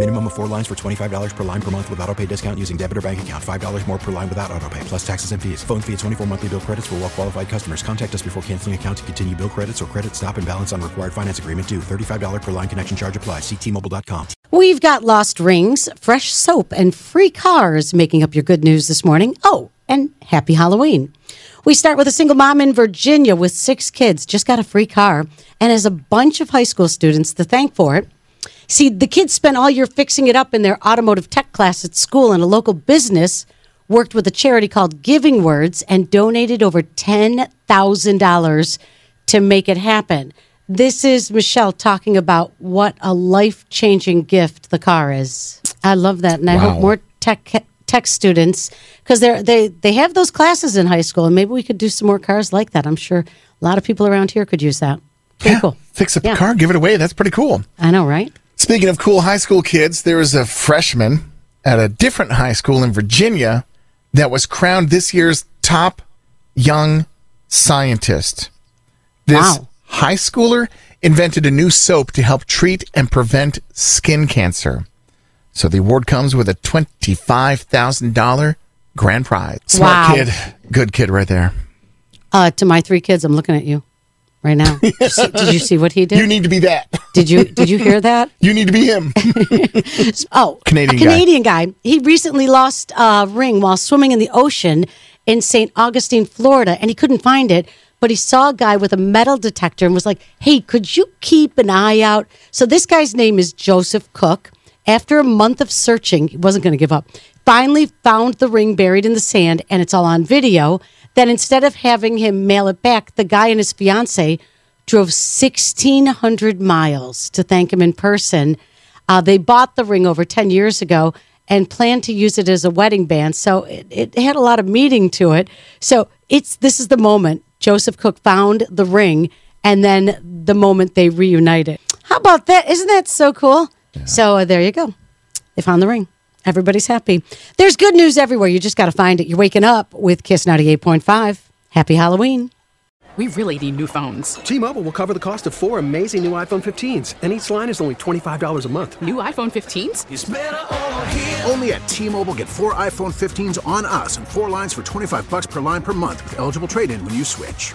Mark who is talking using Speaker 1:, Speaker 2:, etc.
Speaker 1: Minimum of four lines for $25 per line per month with auto pay discount using debit or bank account. $5 more per line without auto pay, plus taxes and fees. Phone fee at 24 monthly bill credits for well qualified customers. Contact us before canceling account to continue bill credits or credit stop and balance on required finance agreement due. $35 per line connection charge applies. See T-Mobile.com.
Speaker 2: We've got lost rings, fresh soap, and free cars making up your good news this morning. Oh, and happy Halloween. We start with a single mom in Virginia with six kids, just got a free car, and has a bunch of high school students to thank for it. See, the kids spent all year fixing it up in their automotive tech class at school, and a local business worked with a charity called Giving Words and donated over $10,000 to make it happen. This is Michelle talking about what a life changing gift the car is. I love that. And I hope more tech tech students because they they they have those classes in high school and maybe we could do some more cars like that. I'm sure a lot of people around here could use that. Pretty cool.
Speaker 3: Fix up
Speaker 2: Yeah.
Speaker 3: the car, give it away. That's pretty cool.
Speaker 2: I know, right?
Speaker 3: Speaking of cool high school kids, there was a freshman at a different high school in Virginia that was crowned this year's top young scientist. This
Speaker 2: Wow.
Speaker 3: high schooler invented a new soap to help treat and prevent skin cancer. So the award comes with a $25,000 grand prize. Smart
Speaker 2: Wow.
Speaker 3: kid. Good kid right there.
Speaker 2: Uh, to my three kids, I'm looking at you right now. Did you see, did you see what he did?
Speaker 3: You need to be that.
Speaker 2: did you did you hear that?
Speaker 3: You need to be him.
Speaker 2: Oh,
Speaker 3: Canadian guy.
Speaker 2: Canadian guy. He recently lost a ring while swimming in the ocean in St. Augustine, Florida, and he couldn't find it. But he saw a guy with a metal detector and was like, "Hey, could you keep an eye out?" So this guy's name is Joseph Cook. After a month of searching, he wasn't going to give up. Finally, found the ring buried in the sand, and it's all on video. Then instead of having him mail it back, the guy and his fiance drove 1,600 miles to thank him in person. Uh, they bought the ring over 10 years ago and planned to use it as a wedding band. So it, it had a lot of meaning to it. So it's this is the moment Joseph Cook found the ring and then the moment they reunited. How about that? Isn't that so cool? So uh, there you go. They found the ring. Everybody's happy. There's good news everywhere. You just got to find it. You're waking up with Kiss 98.5. Happy Halloween.
Speaker 4: We really need new phones.
Speaker 5: T-Mobile will cover the cost of four amazing new iPhone 15s, and each line is only $25 a month.
Speaker 4: New iPhone 15s?
Speaker 6: Only at T-Mobile get four iPhone 15s on us and four lines for 25 bucks per line per month with eligible trade-in when you switch.